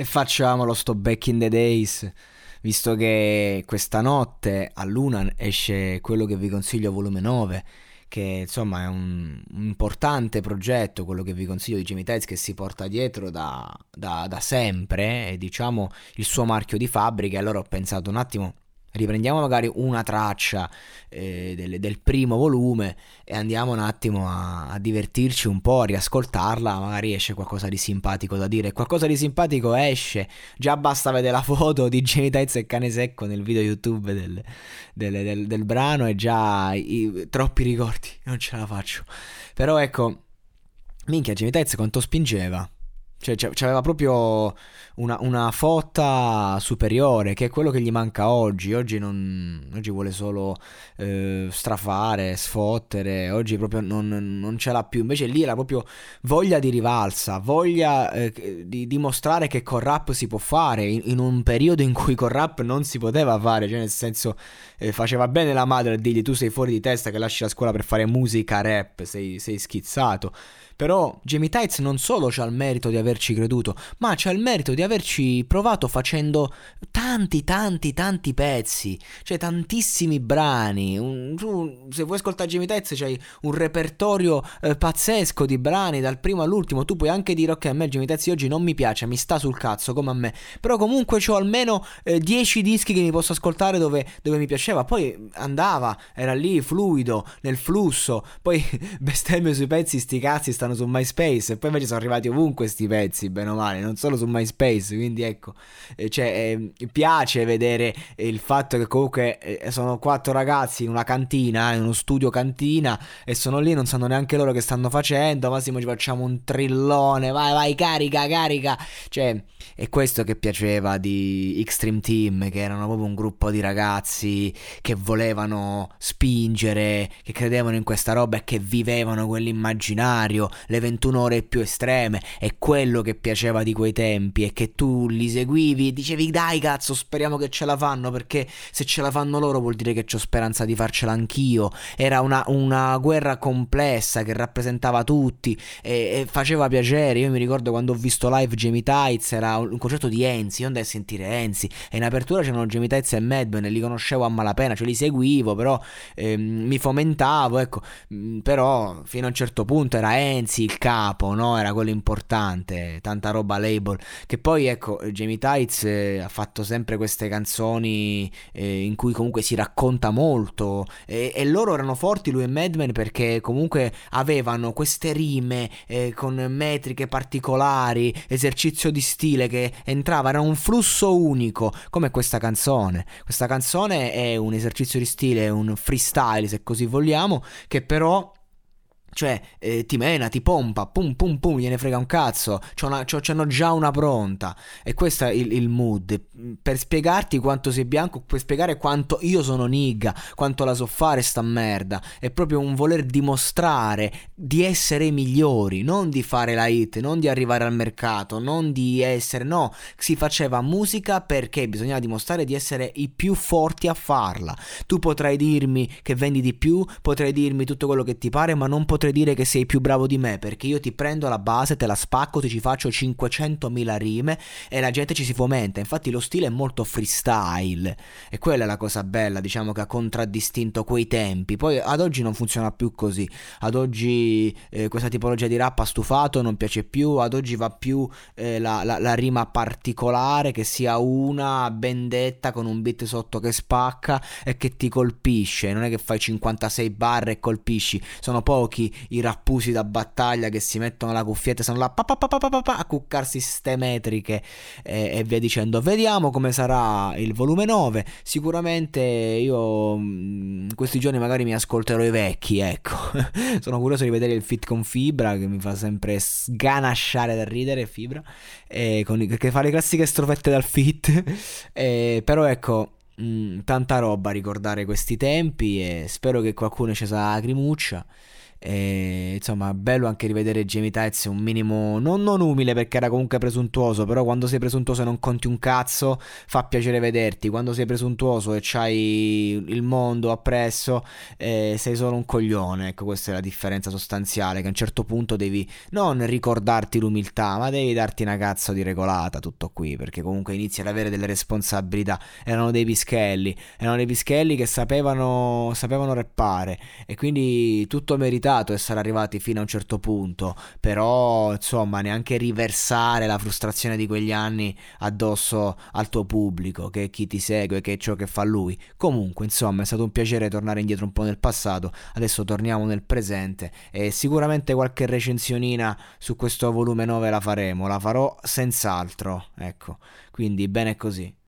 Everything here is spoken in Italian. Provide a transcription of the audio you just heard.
E facciamolo sto back in the days visto che questa notte a Luna esce quello che vi consiglio volume 9 che insomma è un, importante progetto, quello che vi consiglio di Jimmy Tides che si porta dietro da, da, da sempre, è diciamo il suo marchio di fabbrica. Allora ho pensato un attimo riprendiamo magari una traccia eh, del, del, primo volume e andiamo un attimo a, a, divertirci un po', a riascoltarla, magari esce qualcosa di simpatico da dire. Qualcosa di simpatico esce, già basta vedere la foto di Jamie Tights e Cane Secco nel video YouTube del, del, del, brano e già i, troppi ricordi, non ce la faccio. Però ecco, minchia Jamie Tights quanto spingeva. Cioè, c'aveva proprio una, una, fotta superiore, che è quello che gli manca oggi. Oggi, non, oggi vuole solo eh, strafare, sfottere. Oggi proprio non, non, ce l'ha più. Invece lì era proprio voglia di rivalsa, voglia eh, di dimostrare che con rap si può fare. In, in, un periodo in cui con rap non si poteva fare. Cioè, nel senso, eh, faceva bene la madre a dirgli tu sei fuori di testa che lasci la scuola per fare musica rap, sei, sei schizzato. Però Jamie Tights non solo c'ha il merito di averci creduto, ma c'ha il merito di averci provato facendo tanti, tanti, tanti pezzi, cioè tantissimi brani. Se vuoi ascoltare Jamie Tights c'hai un repertorio eh, pazzesco di brani dal primo all'ultimo. Tu puoi anche dire ok, a me Jamie Tights oggi non mi piace, mi sta sul cazzo come a me. Però comunque ho almeno 10 eh, dischi che mi posso ascoltare dove, dove mi piaceva. Poi andava, era lì fluido, nel flusso. Poi bestemmio sui pezzi, sti cazzi stanno stanno su MySpace e poi invece sono arrivati ovunque questi pezzi, bene o male, non solo su MySpace, quindi ecco, eh, cioè, eh, piace vedere il fatto che comunque eh, sono quattro ragazzi in una cantina, in uno studio cantina e sono lì, non sanno neanche loro che stanno facendo, massimo ci facciamo un trillone, vai vai carica, carica, cioè è questo che piaceva di Extreme Team, che erano proprio un gruppo di ragazzi che volevano spingere, che credevano in questa roba e che vivevano quell'immaginario le 21 ore più estreme, è quello che piaceva di quei tempi e che tu li seguivi e dicevi dai cazzo speriamo che ce la fanno perché se ce la fanno loro vuol dire che ho speranza di farcela anch'io, era una, una guerra complessa che rappresentava tutti e, e, faceva piacere, io mi ricordo quando ho visto live Jamie Tights era un concerto di Enzi, io andai a sentire Enzi e in apertura c'erano Jamie Tights e Madman e li conoscevo a malapena, cioè li seguivo però ehm, mi fomentavo, ecco, però fino a un certo punto era Enzi Renzi il capo, no? Era quello importante, tanta roba label. Che poi, ecco, Jamie Tights eh, ha fatto sempre queste canzoni eh, in cui comunque si racconta molto. E, e, loro erano forti, lui e Madman, perché comunque avevano queste rime eh, con metriche particolari, esercizio di stile che entrava, era un flusso unico, come questa canzone. Questa canzone è un esercizio di stile, un freestyle, se così vogliamo, che però cioè, eh, ti mena, ti pompa, pum pum pum, gliene frega un cazzo. C'ho c'hanno già una pronta. E questo è il, il, mood. Per spiegarti quanto sei bianco, per spiegare quanto io sono nigga, quanto la so fare sta merda. È proprio un voler dimostrare di essere i migliori, non di fare la hit, non di arrivare al mercato, non di essere. No, si faceva musica perché bisognava dimostrare di essere i più forti a farla. Tu potrai dirmi che vendi di più, potrai dirmi tutto quello che ti pare, ma non potrai potrei dire che sei più bravo di me perché io ti prendo la base, te la spacco, ti ci faccio 500.000 rime e la gente ci si fomenta. Infatti lo stile è molto freestyle e quella è la cosa bella, diciamo che ha contraddistinto quei tempi. Poi ad oggi non funziona più così. Ad oggi eh, questa tipologia di rap ha stufato, non piace più, ad oggi va più eh, la, la, la rima particolare che sia una ben detta con un beat sotto che spacca e che ti colpisce, non è che fai 56 barre e colpisci, sono pochi i rappusi da battaglia che si mettono la cuffietta e sono là pa, pa, pa, a cuccarsi ste metriche e, e, via dicendo. Vediamo come sarà il volume 9, sicuramente io in questi giorni magari mi ascolterò i vecchi, ecco, sono curioso di vedere il fit con Fibra che mi fa sempre sganasciare da ridere Fibra, e con, che fa le classiche strofette dal fit, e, però ecco Mm, tanta roba a ricordare questi tempi e spero che qualcuno ci sa lacrimuccia. E, insomma, bello anche rivedere Jamie Tights un minimo non, non, umile perché era comunque presuntuoso. Però quando sei presuntuoso e non conti un cazzo, fa piacere vederti. Quando sei presuntuoso e c'hai il mondo appresso, eh, sei solo un coglione. Ecco, questa è la differenza sostanziale. Che a un certo punto devi non ricordarti l'umiltà, ma devi darti una cazzo di regolata. Tutto qui perché comunque inizi ad avere delle responsabilità. Erano dei pischelli, erano dei pischelli che sapevano, sapevano reppare e quindi tutto meritato meritato essere arrivati fino a un certo punto, però insomma neanche riversare la frustrazione di quegli anni addosso al tuo pubblico, che è chi ti segue, che è ciò che fa lui. Comunque insomma è stato un piacere tornare indietro un po' nel passato, adesso torniamo nel presente e sicuramente qualche recensionina su questo volume 9 la faremo, la farò senz'altro, ecco, quindi bene così.